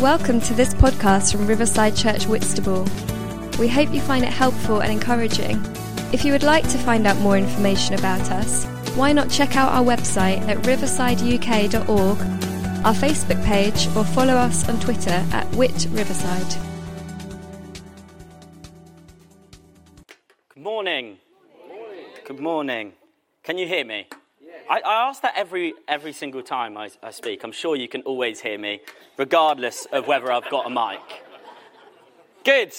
Welcome to this podcast from Riverside Church Whitstable. We hope you find it helpful and encouraging. If you would like to find out more information about us, why not check out our website at riversideuk.org, our Facebook page, or follow us on Twitter at Whit Riverside. Good morning. Good morning. Can you hear me? I, I ask that every, every single time I, I speak. I'm sure you can always hear me, regardless of whether I've got a mic. Good.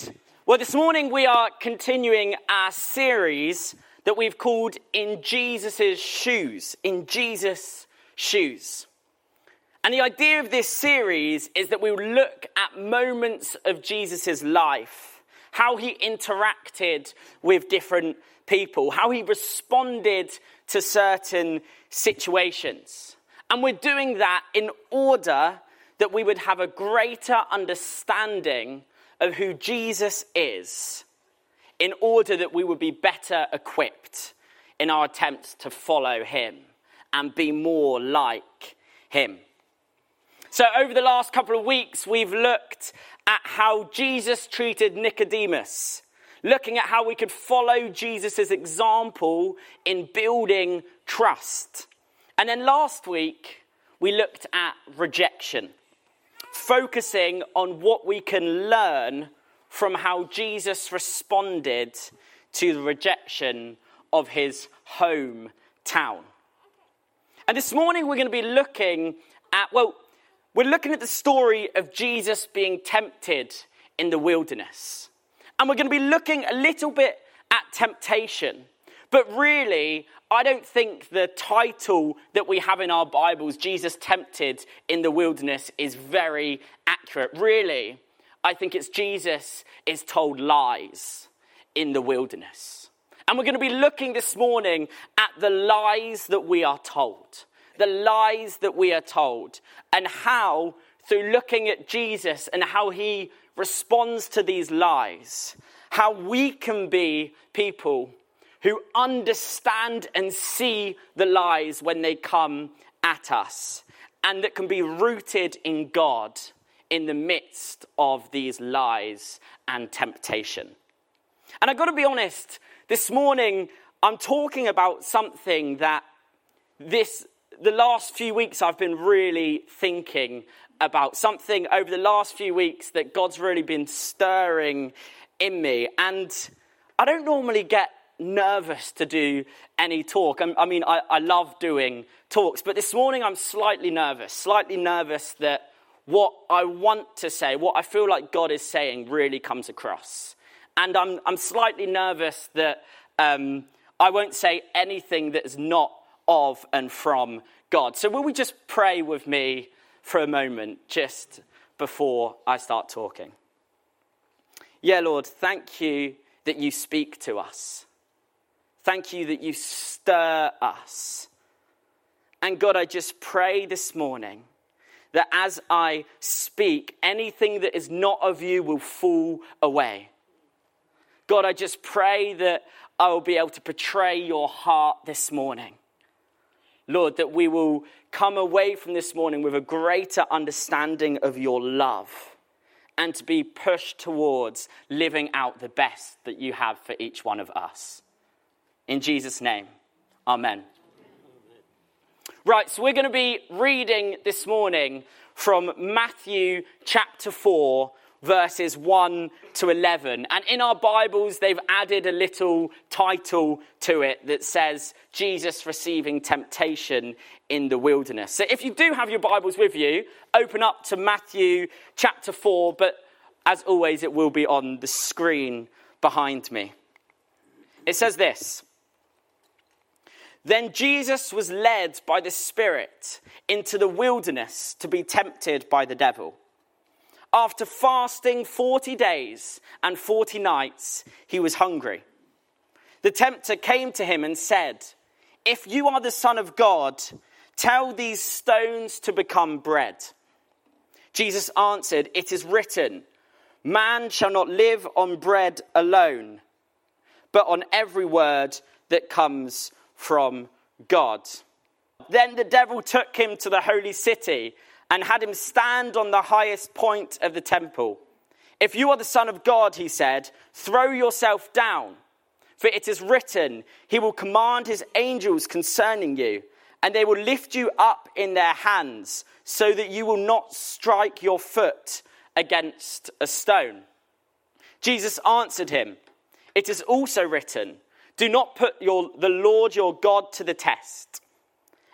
Well, this morning we are continuing our series that we've called In Jesus' Shoes. In Jesus' Shoes. And the idea of this series is that we will look at moments of Jesus' life, how he interacted with different people, how he responded to certain situations. And we're doing that in order that we would have a greater understanding of who Jesus is, in order that we would be better equipped in our attempts to follow him and be more like him. So, over the last couple of weeks, we've looked at how Jesus treated Nicodemus looking at how we could follow Jesus' example in building trust. And then last week, we looked at rejection, focusing on what we can learn from how Jesus responded to the rejection of his hometown. And this morning, we're going to be looking at, well, we're looking at the story of Jesus being tempted in the wilderness. And we're going to be looking a little bit at temptation. But really, I don't think the title that we have in our Bibles, Jesus tempted in the wilderness, is very accurate. Really, I think it's Jesus is told lies in the wilderness. And we're going to be looking this morning at the lies that we are told, the lies that we are told, and how, through looking at Jesus and how he responds to these lies, how we can be people who understand and see the lies when they come at us, and that can be rooted in God in the midst of these lies and temptation. And I've got to be honest, this morning I'm talking about something that this the last few weeks I've been really thinking about something over the last few weeks that God's really been stirring in me. And I don't normally get nervous to do any talk. I, mean, I, I love doing talks, but this morning I'm slightly nervous, slightly nervous that what I want to say, what I feel like God is saying, really comes across. And I'm, I'm slightly nervous that um, I won't say anything that is not of and from God. So, will we just pray with me for a moment just before I start talking. Yeah, Lord, thank you that you speak to us. Thank you that you stir us. And God, I just pray this morning that as I speak, anything that is not of you will fall away. God, I just pray that I will be able to portray your heart this morning. Lord, that we will come away from this morning with a greater understanding of your love and to be pushed towards living out the best that you have for each one of us. In Jesus' name, amen. Right, so we're going to be reading this morning from Matthew chapter 4, verses 1 to 11. And in our Bibles, they've added a little title to it that says Jesus receiving temptation in the wilderness. So if you do have your Bibles with you, open up to Matthew chapter 4, but as always, it will be on the screen behind me. It says this. Then Jesus was led by the Spirit into the wilderness to be tempted by the devil. After fasting 40 days and 40 nights, he was hungry. The tempter came to him and said, If you are the Son of God, tell these stones to become bread. Jesus answered, It is written, Man shall not live on bread alone, but on every word that comes from God. Then the devil took him to the holy city and had him stand on the highest point of the temple. If you are the Son of God, he said, throw yourself down. For it is written, He will command His angels concerning you, and they will lift you up in their hands, so that you will not strike your foot against a stone. Jesus answered him, It is also written, Do not put your, the Lord your God to the test.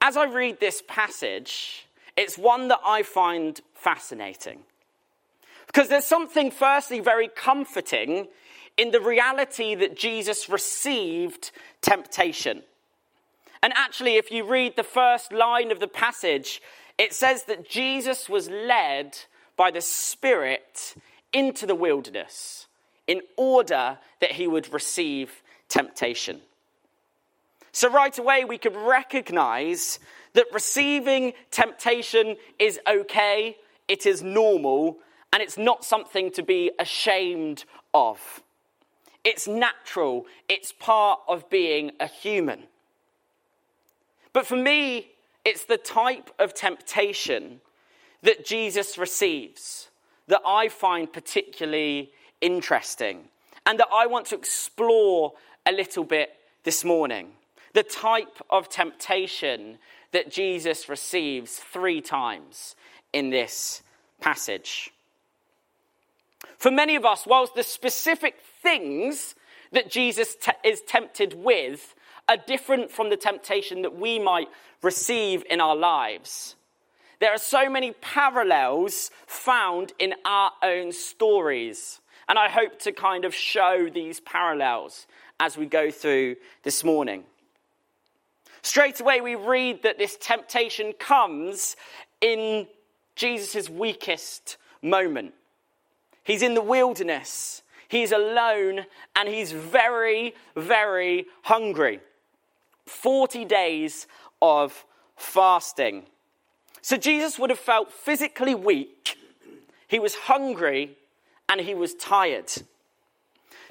As I read this passage, it's one that I find fascinating. Because there's something, firstly, very comforting in the reality that Jesus received temptation. And actually, if you read the first line of the passage, it says that Jesus was led by the Spirit into the wilderness in order that he would receive temptation. So, right away, we could recognize that receiving temptation is okay, it is normal, and it's not something to be ashamed of. It's natural, it's part of being a human. But for me, it's the type of temptation that Jesus receives that I find particularly interesting and that I want to explore a little bit this morning. The type of temptation that Jesus receives three times in this passage. For many of us, whilst the specific things that Jesus is tempted with are different from the temptation that we might receive in our lives, there are so many parallels found in our own stories. And I hope to kind of show these parallels as we go through this morning. Straight away, we read that this temptation comes in Jesus' weakest moment. He's in the wilderness, he's alone, and he's very, very hungry. 40 days of fasting. So Jesus would have felt physically weak, he was hungry, and he was tired.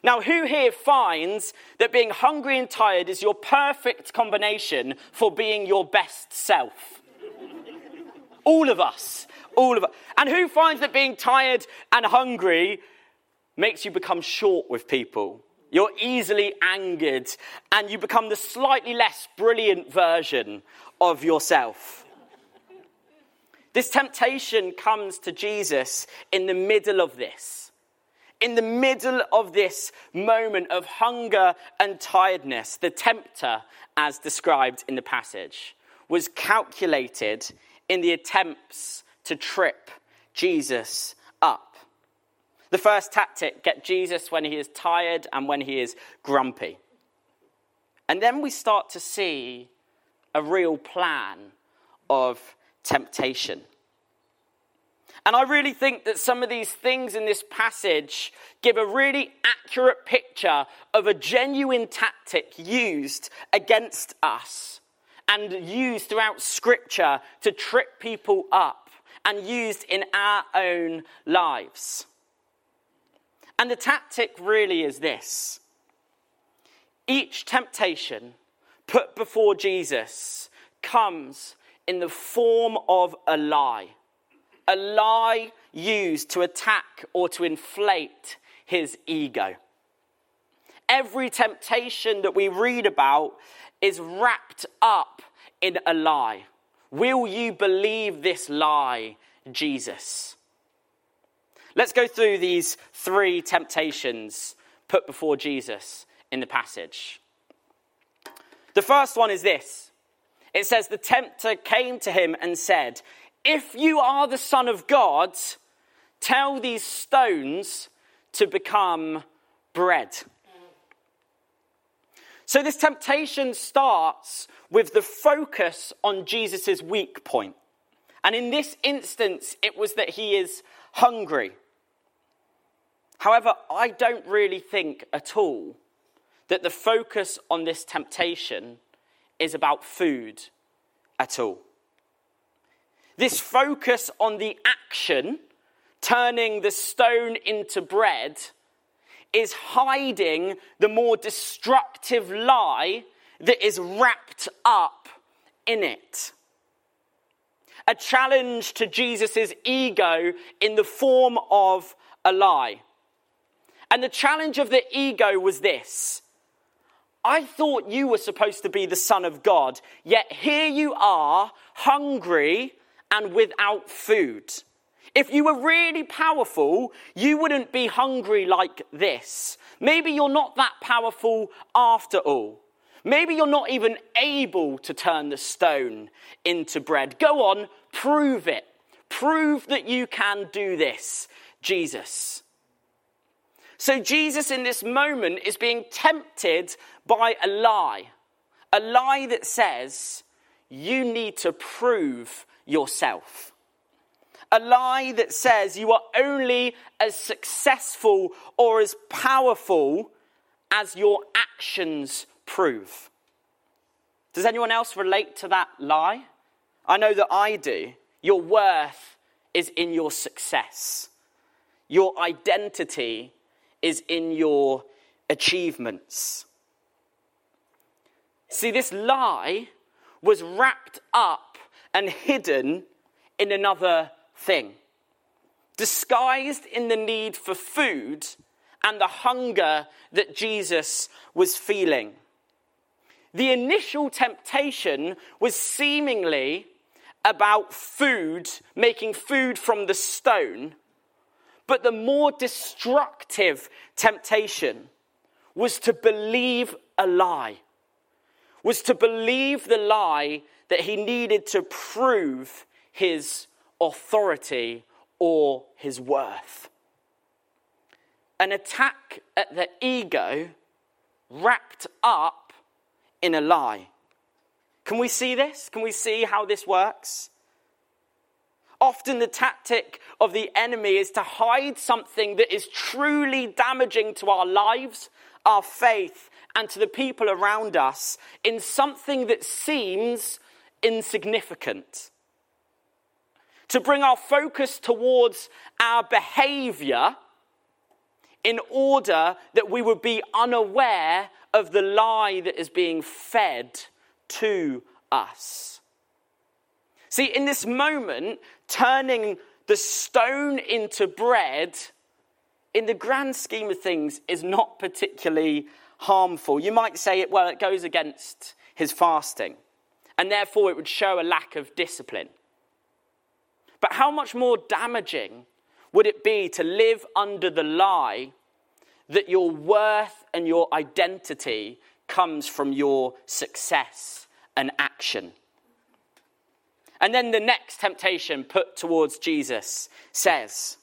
Now, who here finds that being hungry and tired is your perfect combination for being your best self? all of us. All of us. And who finds that being tired and hungry makes you become short with people? You're easily angered and you become the slightly less brilliant version of yourself. This temptation comes to Jesus in the middle of this. In the middle of this moment of hunger and tiredness, the tempter, as described in the passage, was calculated in the attempts to trip Jesus up. The first tactic get Jesus when he is tired and when he is grumpy. And then we start to see a real plan of temptation. And I really think that some of these things in this passage give a really accurate picture of a genuine tactic used against us and used throughout Scripture to trip people up and used in our own lives. And the tactic really is this each temptation put before Jesus comes in the form of a lie a lie used to attack or to inflate his ego. Every temptation that we read about is wrapped up in a lie. Will you believe this lie, Jesus? Let's go through these three temptations put before Jesus in the passage. The first one is this it says, The tempter came to him and said, if you are the Son of God, tell these stones to become bread. So, this temptation starts with the focus on Jesus' weak point. And in this instance, it was that he is hungry. However, I don't really think at all that the focus on this temptation is about food at all. This focus on the action, turning the stone into bread, is hiding the more destructive lie that is wrapped up in it. A challenge to Jesus' ego in the form of a lie. And the challenge of the ego was this I thought you were supposed to be the Son of God, yet here you are, hungry and without food. If you were really powerful, you wouldn't be hungry like this. Maybe you're not that powerful after all. Maybe you're not even able to turn the stone into bread. Go on, prove it. Prove that you can do this, Jesus. So, Jesus in this moment is being tempted by a lie. A lie that says, you need to prove yourself. A lie that says you are only as successful or as powerful as your actions prove. Does anyone else relate to that lie? I know that I do. Your worth is in your success. Your identity is in your achievements. See, this lie was wrapped up and hidden in another thing, disguised in the need for food and the hunger that Jesus was feeling. The initial temptation was seemingly about food, making food from the stone but the more destructive temptation was to believe a lie, was to believe the lie that he needed to prove his authority or his worth. An attack at the ego wrapped up in a lie. Can we see this? Can we see how this works? Often the tactic of the enemy is to hide something that is truly damaging to our lives, our faith, and to the people around us in something that seems insignificant. To bring our focus towards our behavior in order that we would be unaware of the lie that is being fed to us. See, in this moment, turning the stone into bread, in the grand scheme of things, is not particularly harmful. You might say, it, well, it goes against his fasting, and therefore it would show a lack of discipline. But how much more damaging would it be to live under the lie that your worth and your identity comes from your success and action? And then the next temptation put towards Jesus says,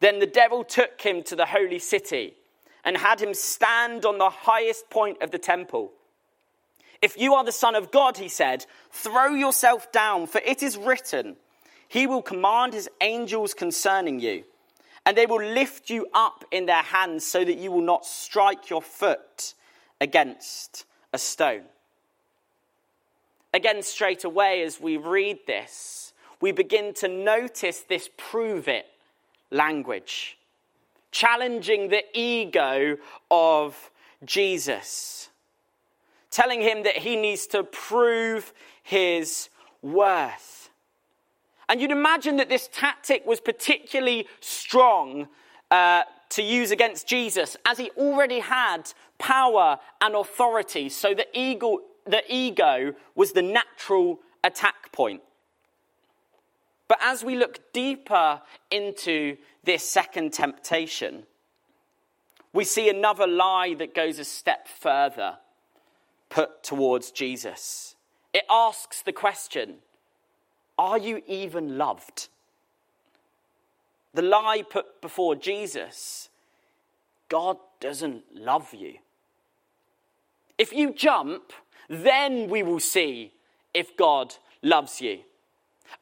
Then the devil took him to the holy city and had him stand on the highest point of the temple. If you are the Son of God, he said, throw yourself down, for it is written, He will command His angels concerning you, and they will lift you up in their hands so that you will not strike your foot against a stone. Again, straight away, as we read this, we begin to notice this prove it language, challenging the ego of Jesus, telling him that he needs to prove his worth. And you'd imagine that this tactic was particularly strong uh, to use against Jesus, as he already had power and authority. So the ego, the ego was the natural attack point. But as we look deeper into this second temptation, we see another lie that goes a step further put towards Jesus. It asks the question Are you even loved? The lie put before Jesus God doesn't love you. If you jump, then we will see if God loves you.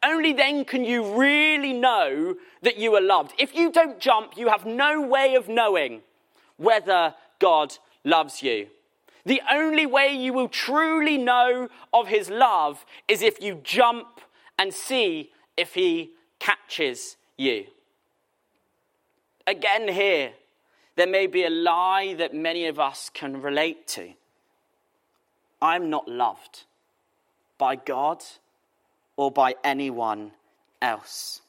Only then can you really know that you are loved. If you don't jump, you have no way of knowing whether God loves you. The only way you will truly know of his love is if you jump and see if he catches you. Again, here, there may be a lie that many of us can relate to. I'm not loved by God or by anyone else.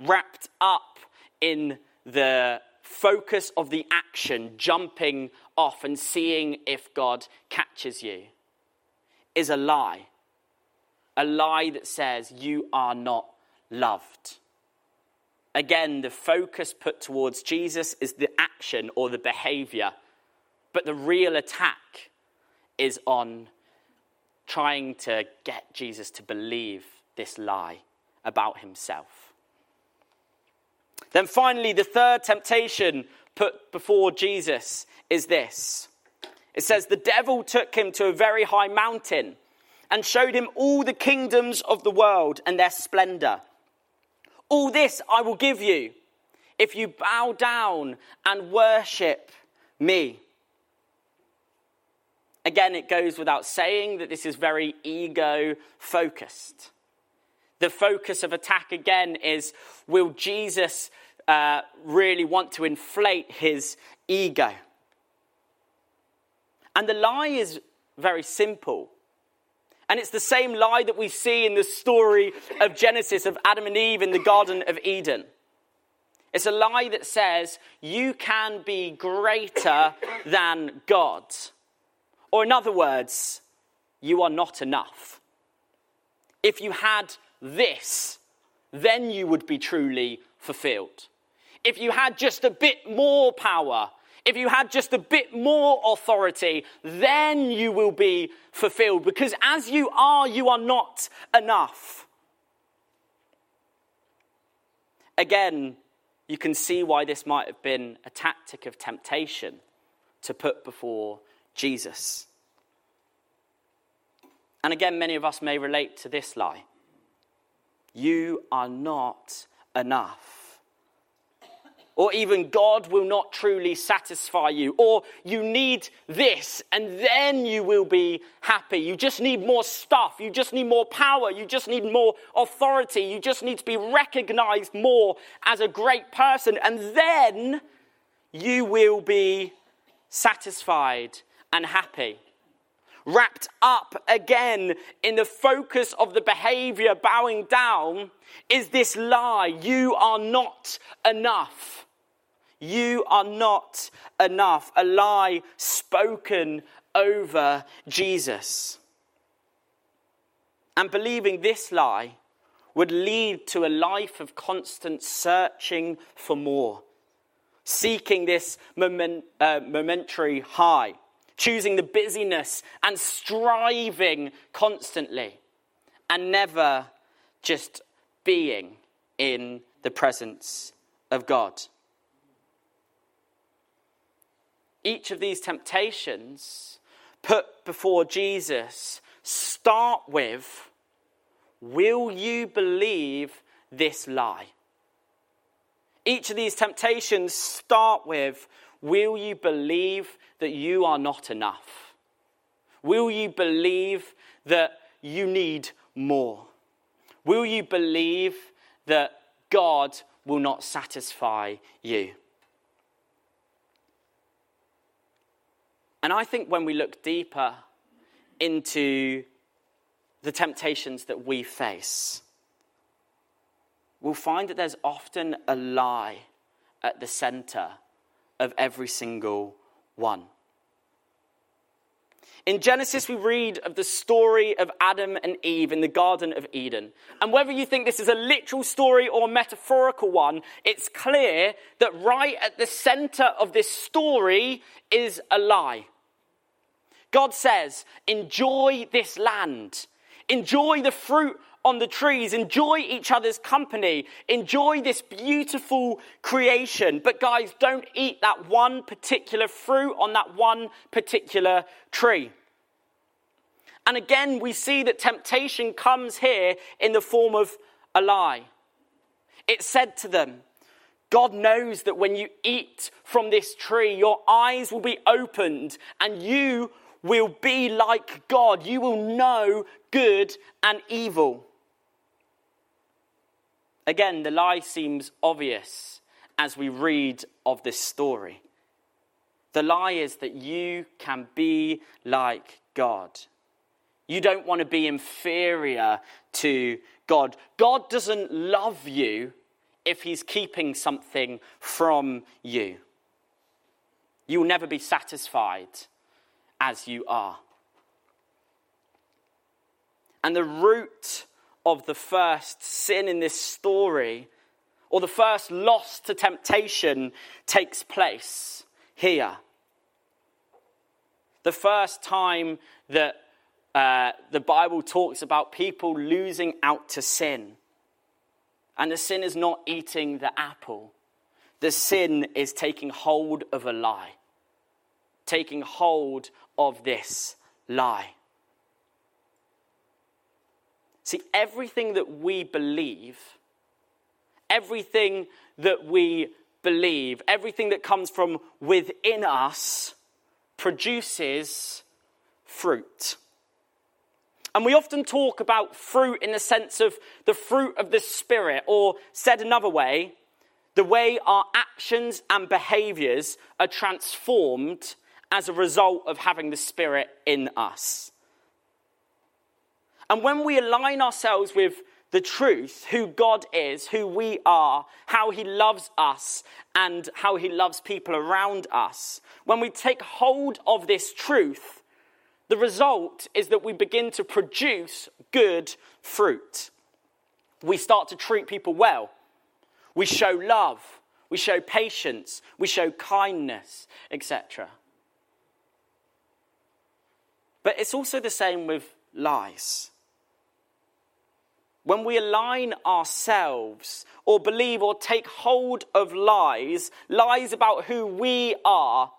Wrapped up in the focus of the action, jumping off and seeing if God catches you, is a lie. A lie that says you are not loved. Again, the focus put towards Jesus is the action or the behavior, but the real attack is on trying to get Jesus to believe this lie about himself. Then finally, the third temptation put before Jesus is this it says, The devil took him to a very high mountain and showed him all the kingdoms of the world and their splendor. All this I will give you if you bow down and worship me. Again, it goes without saying that this is very ego focused. The focus of attack again is will Jesus uh, really want to inflate his ego? And the lie is very simple. And it's the same lie that we see in the story of Genesis of Adam and Eve in the Garden of Eden. It's a lie that says you can be greater than God. Or, in other words, you are not enough. If you had this, then you would be truly fulfilled. If you had just a bit more power, if you had just a bit more authority, then you will be fulfilled. Because as you are, you are not enough. Again, you can see why this might have been a tactic of temptation to put before Jesus. And again, many of us may relate to this lie you are not enough. Or even God will not truly satisfy you. Or you need this and then you will be happy. You just need more stuff. You just need more power. You just need more authority. You just need to be recognized more as a great person. And then you will be satisfied and happy. Wrapped up again in the focus of the behavior bowing down is this lie you are not enough. You are not enough. A lie spoken over Jesus. And believing this lie would lead to a life of constant searching for more seeking this moment, uh, momentary high, choosing the busyness and striving constantly, and never just being in the presence of God. Each of these temptations put before Jesus start with Will you believe this lie? Each of these temptations start with Will you believe that you are not enough? Will you believe that you need more? Will you believe that God will not satisfy you? And I think when we look deeper into the temptations that we face, we'll find that there's often a lie at the center of every single one. In Genesis, we read of the story of Adam and Eve in the Garden of Eden. And whether you think this is a literal story or a metaphorical one, it's clear that right at the center of this story is a lie. God says, Enjoy this land, enjoy the fruit on the trees, enjoy each other's company, enjoy this beautiful creation. But guys, don't eat that one particular fruit on that one particular tree. And again, we see that temptation comes here in the form of a lie. It said to them, God knows that when you eat from this tree, your eyes will be opened and you will be like God. You will know good and evil. Again, the lie seems obvious as we read of this story. The lie is that you can be like God. You don't want to be inferior to God. God doesn't love you if He's keeping something from you. You will never be satisfied as you are. And the root of the first sin in this story, or the first loss to temptation, takes place here. The first time that uh, the Bible talks about people losing out to sin. And the sin is not eating the apple, the sin is taking hold of a lie, taking hold of this lie. See, everything that we believe, everything that we believe, everything that comes from within us produces fruit. And we often talk about fruit in the sense of the fruit of the Spirit, or said another way, the way our actions and behaviors are transformed as a result of having the Spirit in us. And when we align ourselves with the truth, who God is, who we are, how He loves us, and how He loves people around us, when we take hold of this truth, the result is that we begin to produce good fruit. We start to treat people well. We show love. We show patience. We show kindness, etc. But it's also the same with lies. When we align ourselves or believe or take hold of lies, lies about who we are,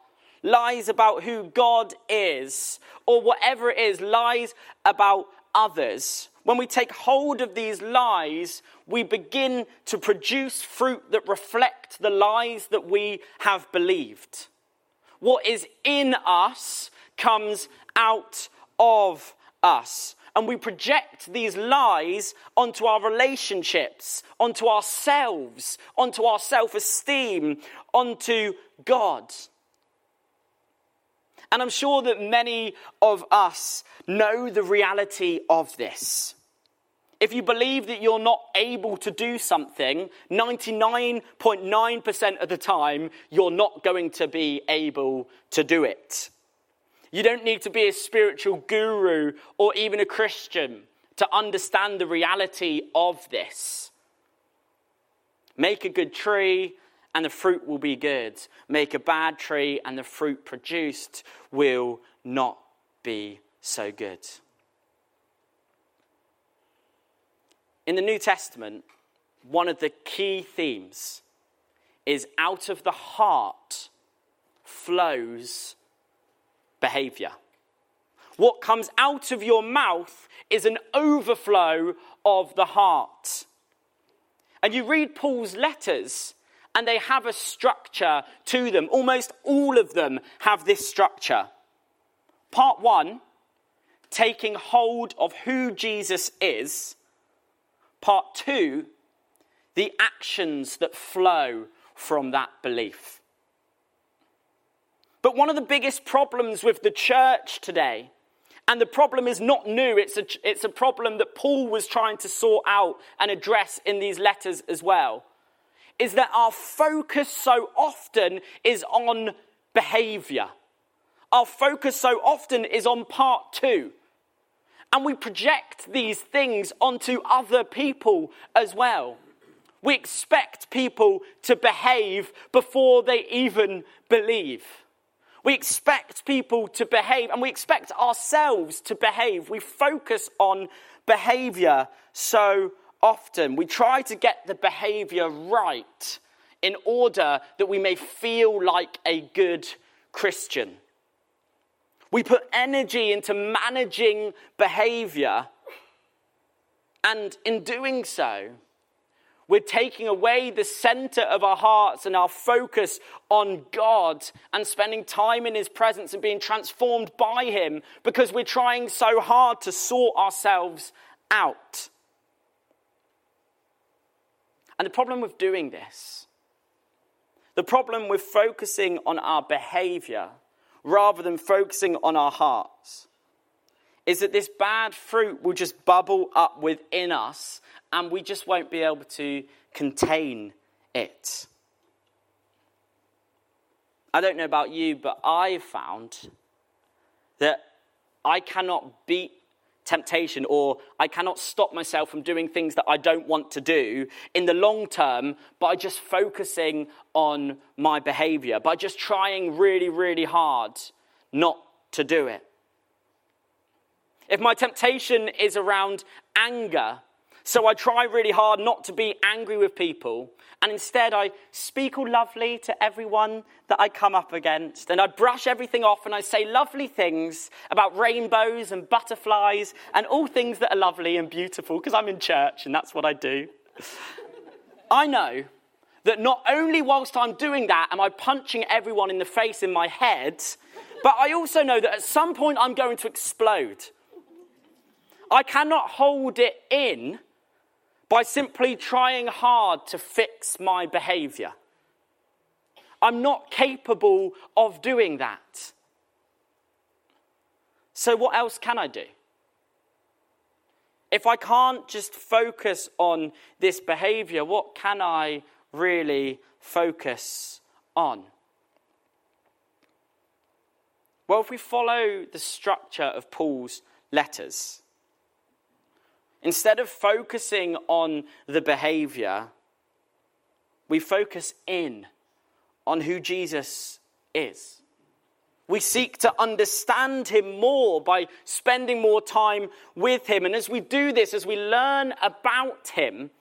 lies about who God is, or whatever it is, lies about others, when we take hold of these lies, we begin to produce fruit that reflect the lies that we have believed. What is in us comes out of us. And we project these lies onto our relationships, onto ourselves, onto our self esteem, onto God. And I'm sure that many of us know the reality of this. If you believe that you're not able to do something, 99.9% of the time, you're not going to be able to do it. You don't need to be a spiritual guru or even a Christian to understand the reality of this. Make a good tree, and the fruit will be good. Make a bad tree, and the fruit produced will not be so good. In the New Testament, one of the key themes is out of the heart flows behavior. What comes out of your mouth is an overflow of the heart. And you read Paul's letters, and they have a structure to them. Almost all of them have this structure. Part one, taking hold of who Jesus is. Part two, the actions that flow from that belief. But one of the biggest problems with the church today, and the problem is not new, it's a, it's a problem that Paul was trying to sort out and address in these letters as well, is that our focus so often is on behavior. Our focus so often is on part two. And we project these things onto other people as well. We expect people to behave before they even believe. We expect people to behave and we expect ourselves to behave. We focus on behavior so often. We try to get the behavior right in order that we may feel like a good Christian. We put energy into managing behavior. And in doing so, we're taking away the center of our hearts and our focus on God and spending time in His presence and being transformed by Him because we're trying so hard to sort ourselves out. And the problem with doing this, the problem with focusing on our behavior rather than focusing on our hearts, is that this bad fruit will just bubble up within us and we just won't be able to contain it. I don't know about you, but I've found that I cannot beat temptation or I cannot stop myself from doing things that I don't want to do in the long term by just focusing on my behavior, by just trying really, really hard not to do it. If my temptation is around anger, so I try really hard not to be angry with people, and instead I speak all lovely to everyone that I come up against, and I brush everything off and I say lovely things about rainbows and butterflies and all things that are lovely and beautiful because I'm in church and that's what I do. I know that not only whilst I'm doing that am I punching everyone in the face in my head, but I also know that at some point I'm going to explode. I cannot hold it in by simply trying hard to fix my behavior. I'm not capable of doing that. So, what else can I do? If I can't just focus on this behavior, what can I really focus on? Well, if we follow the structure of Paul's letters, Instead of focusing on the behavior, we focus in on who Jesus is. We seek to understand him more by spending more time with him. And as we do this, as we learn about him,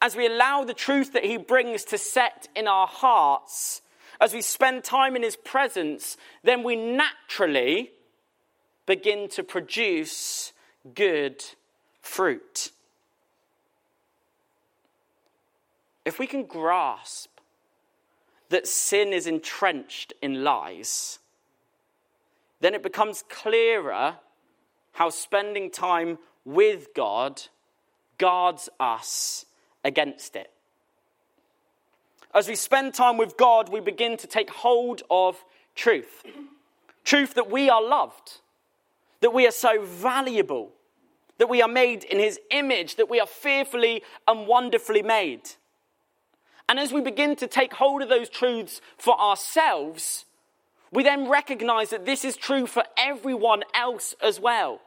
as we allow the truth that he brings to set in our hearts, as we spend time in his presence, then we naturally begin to produce good fruit. If we can grasp that sin is entrenched in lies, then it becomes clearer how spending time with God guards us against it. As we spend time with God, we begin to take hold of truth. Truth that we are loved, that we are so valuable, that we are made in his image, that we are fearfully and wonderfully made. And as we begin to take hold of those truths for ourselves, we then recognize that this is true for everyone else as well.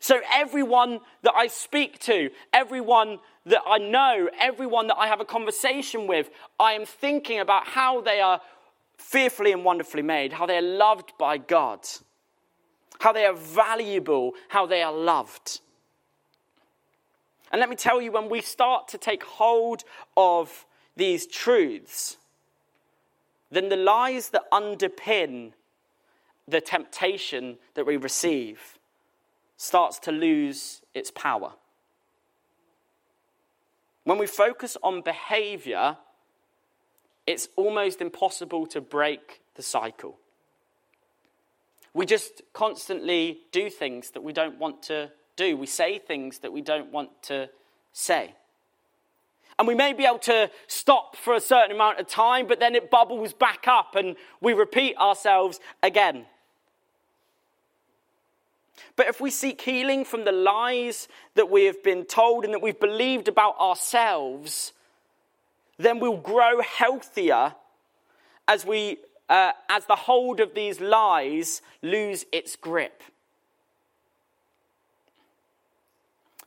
So, everyone that I speak to, everyone that I know, everyone that I have a conversation with, I am thinking about how they are fearfully and wonderfully made, how they are loved by God, how they are valuable, how they are loved. And let me tell you, when we start to take hold of these truths, then the lies that underpin the temptation that we receive starts to lose its power. When we focus on behavior, it's almost impossible to break the cycle. We just constantly do things that we don't want to do. We say things that we don't want to say. And we may be able to stop for a certain amount of time, but then it bubbles back up and we repeat ourselves again. But if we seek healing from the lies that we have been told and that we've believed about ourselves, then we'll grow healthier as, we, uh, as the hold of these lies lose its grip.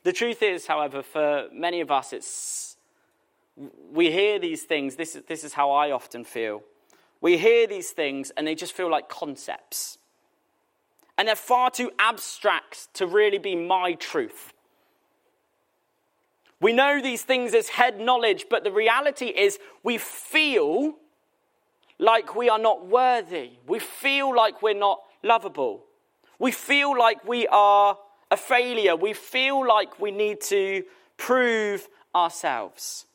The truth is, however, for many of us, it's, we hear these things. This is, this is how I often feel. We hear these things and they just feel like concepts. And they're far too abstract to really be my truth. We know these things as head knowledge, but the reality is we feel like we are not worthy. We feel like we're not lovable. We feel like we are a failure. We feel like we need to prove ourselves.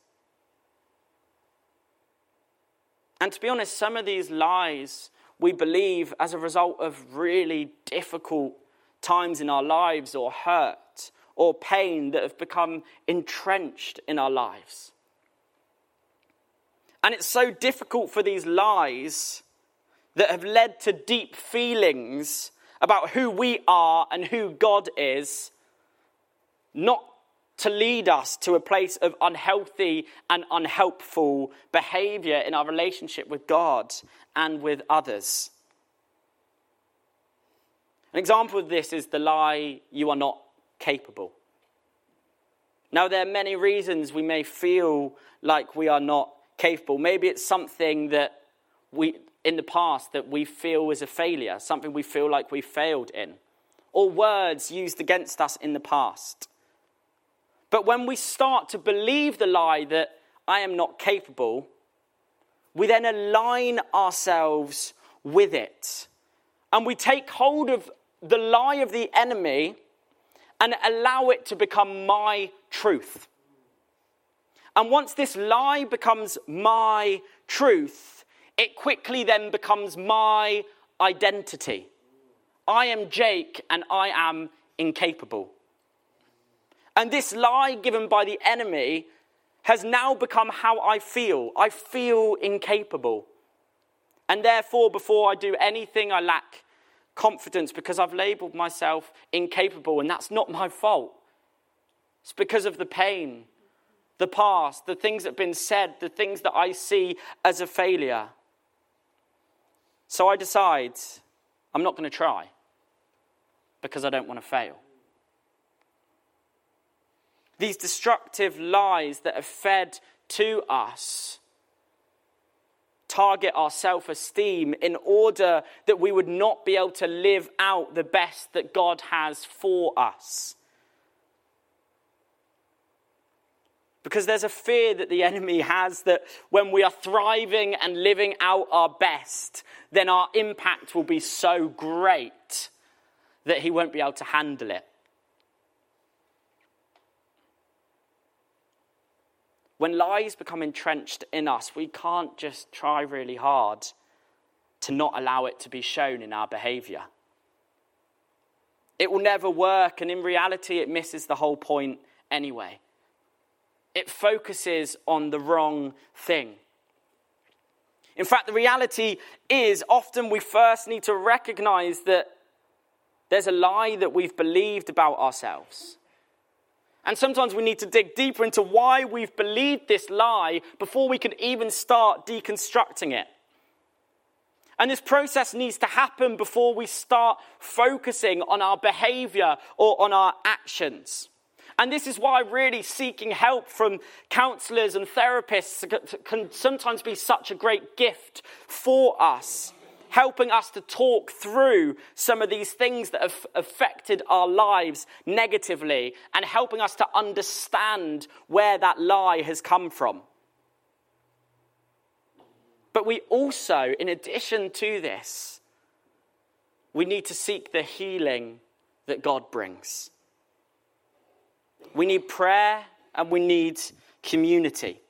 And to be honest, some of these lies we believe as a result of really difficult times in our lives or hurt or pain that have become entrenched in our lives. And it's so difficult for these lies that have led to deep feelings about who we are and who God is, not to lead us to a place of unhealthy and unhelpful behavior in our relationship with God and with others. An example of this is the lie, you are not capable. Now, there are many reasons we may feel like we are not capable. Maybe it's something that we, in the past, that we feel is a failure, something we feel like we failed in, or words used against us in the past. But when we start to believe the lie that I am not capable, we then align ourselves with it. And we take hold of the lie of the enemy and allow it to become my truth. And once this lie becomes my truth, it quickly then becomes my identity. I am Jake and I am incapable. And this lie given by the enemy has now become how I feel. I feel incapable. And therefore, before I do anything, I lack confidence because I've labeled myself incapable, and that's not my fault. It's because of the pain, the past, the things that have been said, the things that I see as a failure. So I decide I'm not going to try because I don't want to fail. These destructive lies that are fed to us target our self esteem in order that we would not be able to live out the best that God has for us. Because there's a fear that the enemy has that when we are thriving and living out our best, then our impact will be so great that he won't be able to handle it. When lies become entrenched in us, we can't just try really hard to not allow it to be shown in our behavior. It will never work, and in reality, it misses the whole point anyway. It focuses on the wrong thing. In fact, the reality is often we first need to recognize that there's a lie that we've believed about ourselves. And sometimes we need to dig deeper into why we've believed this lie before we can even start deconstructing it. And this process needs to happen before we start focusing on our behavior or on our actions. And this is why really seeking help from counselors and therapists can sometimes be such a great gift for us helping us to talk through some of these things that have affected our lives negatively and helping us to understand where that lie has come from. But we also, in addition to this, we need to seek the healing that God brings. We need prayer and we need community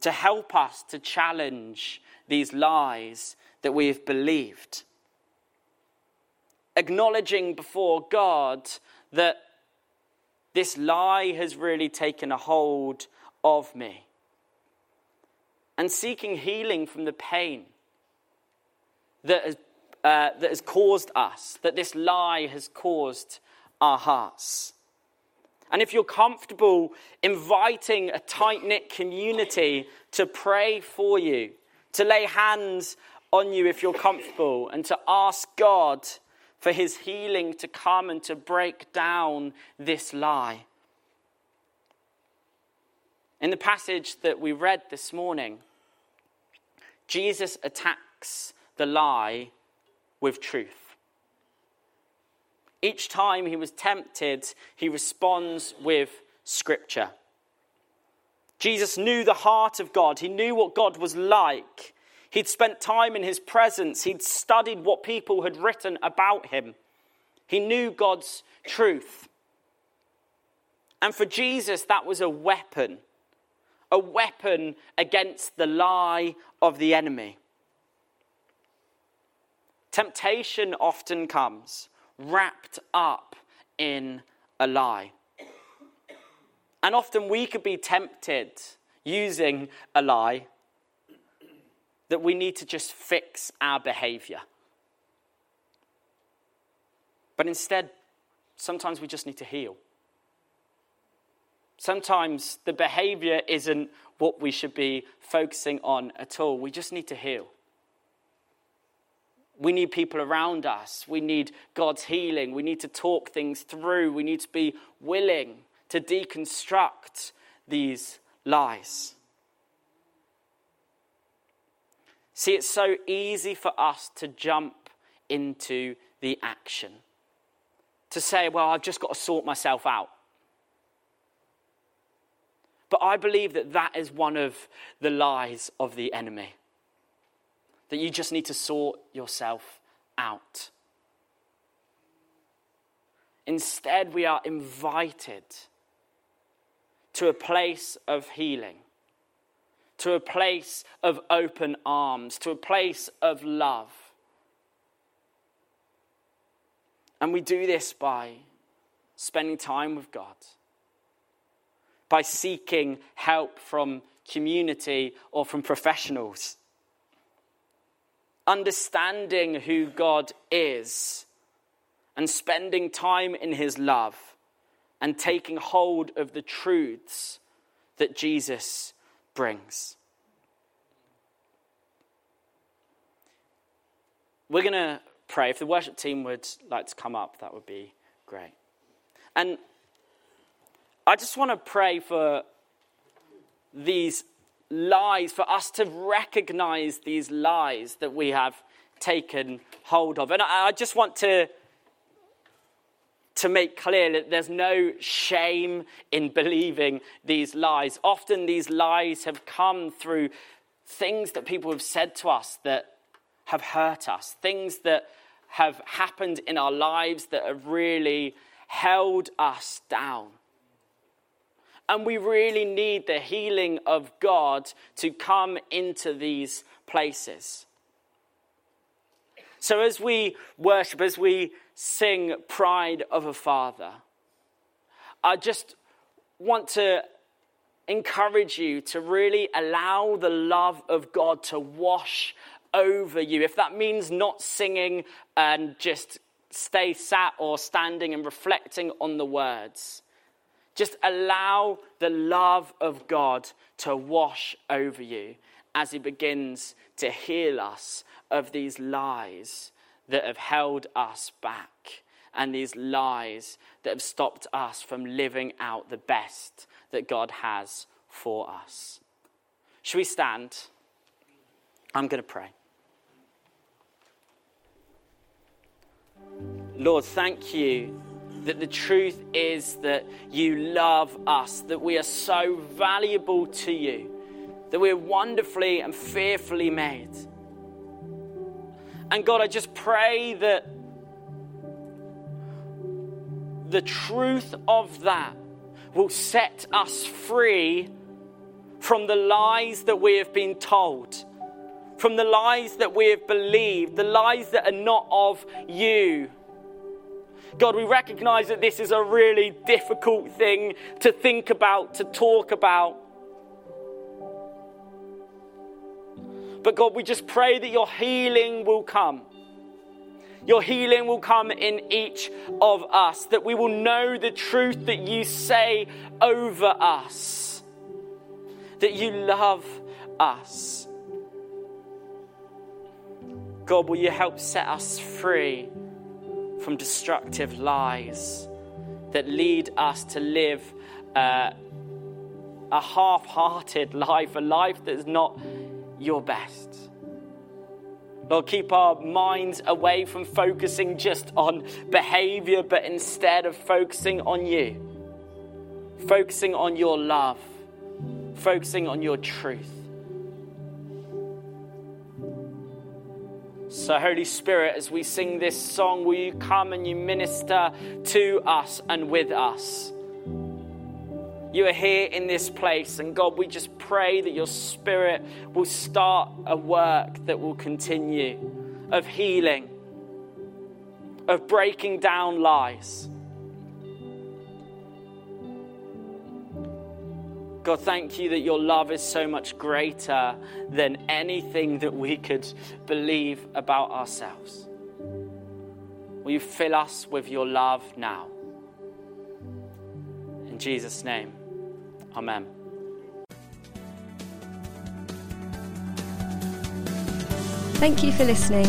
to help us to challenge these lies that we have believed. Acknowledging before God that this lie has really taken a hold of me. And seeking healing from the pain that has, uh, that has caused us, that this lie has caused our hearts. And if you're comfortable inviting a tight knit community to pray for you, to lay hands on you if you're comfortable, and to ask God for his healing to come and to break down this lie. In the passage that we read this morning, Jesus attacks the lie with truth. Each time he was tempted, he responds with scripture. Jesus knew the heart of God, he knew what God was like. He'd spent time in his presence. He'd studied what people had written about him. He knew God's truth. And for Jesus, that was a weapon, a weapon against the lie of the enemy. Temptation often comes wrapped up in a lie. And often we could be tempted using a lie that we need to just fix our behavior. But instead, sometimes we just need to heal. Sometimes the behavior isn't what we should be focusing on at all. We just need to heal. We need people around us. We need God's healing. We need to talk things through. We need to be willing to deconstruct these lies. See, it's so easy for us to jump into the action, to say, well, I've just got to sort myself out. But I believe that that is one of the lies of the enemy. That you just need to sort yourself out. Instead, we are invited to a place of healing, to a place of open arms, to a place of love. And we do this by spending time with God, by seeking help from community or from professionals, understanding who God is, and spending time in His love and taking hold of the truths that Jesus brings. We're going to pray. If the worship team would like to come up, that would be great. And I just want to pray for these lies, for us to recognize these lies that we have taken hold of. And I, just want to to make clear that there's no shame in believing these lies. Often these lies have come through things that people have said to us that have hurt us, things that have happened in our lives that have really held us down. And we really need the healing of God to come into these places. So, as we worship, as we sing Pride of a Father, I just want to encourage you to really allow the love of God to wash over you. If that means not singing and just stay sat or standing and reflecting on the words, just allow the love of God to wash over you as He begins to heal us of these lies that have held us back and these lies that have stopped us from living out the best that God has for us. Should we stand? I'm going to pray. Lord, thank you that the truth is that you love us, that we are so valuable to you, that we're wonderfully and fearfully made. And God, I just pray that the truth of that will set us free from the lies that we have been told, from the lies that we have believed, the lies that are not of you. God, we recognize that this is a really difficult thing to think about, to talk about. But God, we just pray that your healing will come. Your healing will come in each of us, that we will know the truth that you say over us, that you love us. God, will you help set us free from destructive lies that lead us to live uh, a half hearted life, a life that is not your best. Lord, keep our minds away from focusing just on behavior, but instead of focusing on you, focusing on your love, focusing on your truth. So, Holy Spirit, as we sing this song, will you come and you minister to us and with us? You are here in this place, and God, we just pray that your Spirit will start a work that will continue of healing, of breaking down lies. God, thank you that your love is so much greater than anything that we could believe about ourselves. Will you fill us with your love now? In Jesus' name, Amen. Thank you for listening.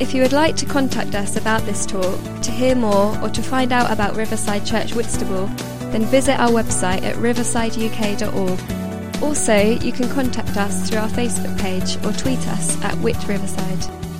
If you would like to contact us about this talk, to hear more, or to find out about Riverside Church Whitstable, then visit our website at riversideuk.org. Also, you can contact us through our Facebook page or tweet us at Whit Riverside.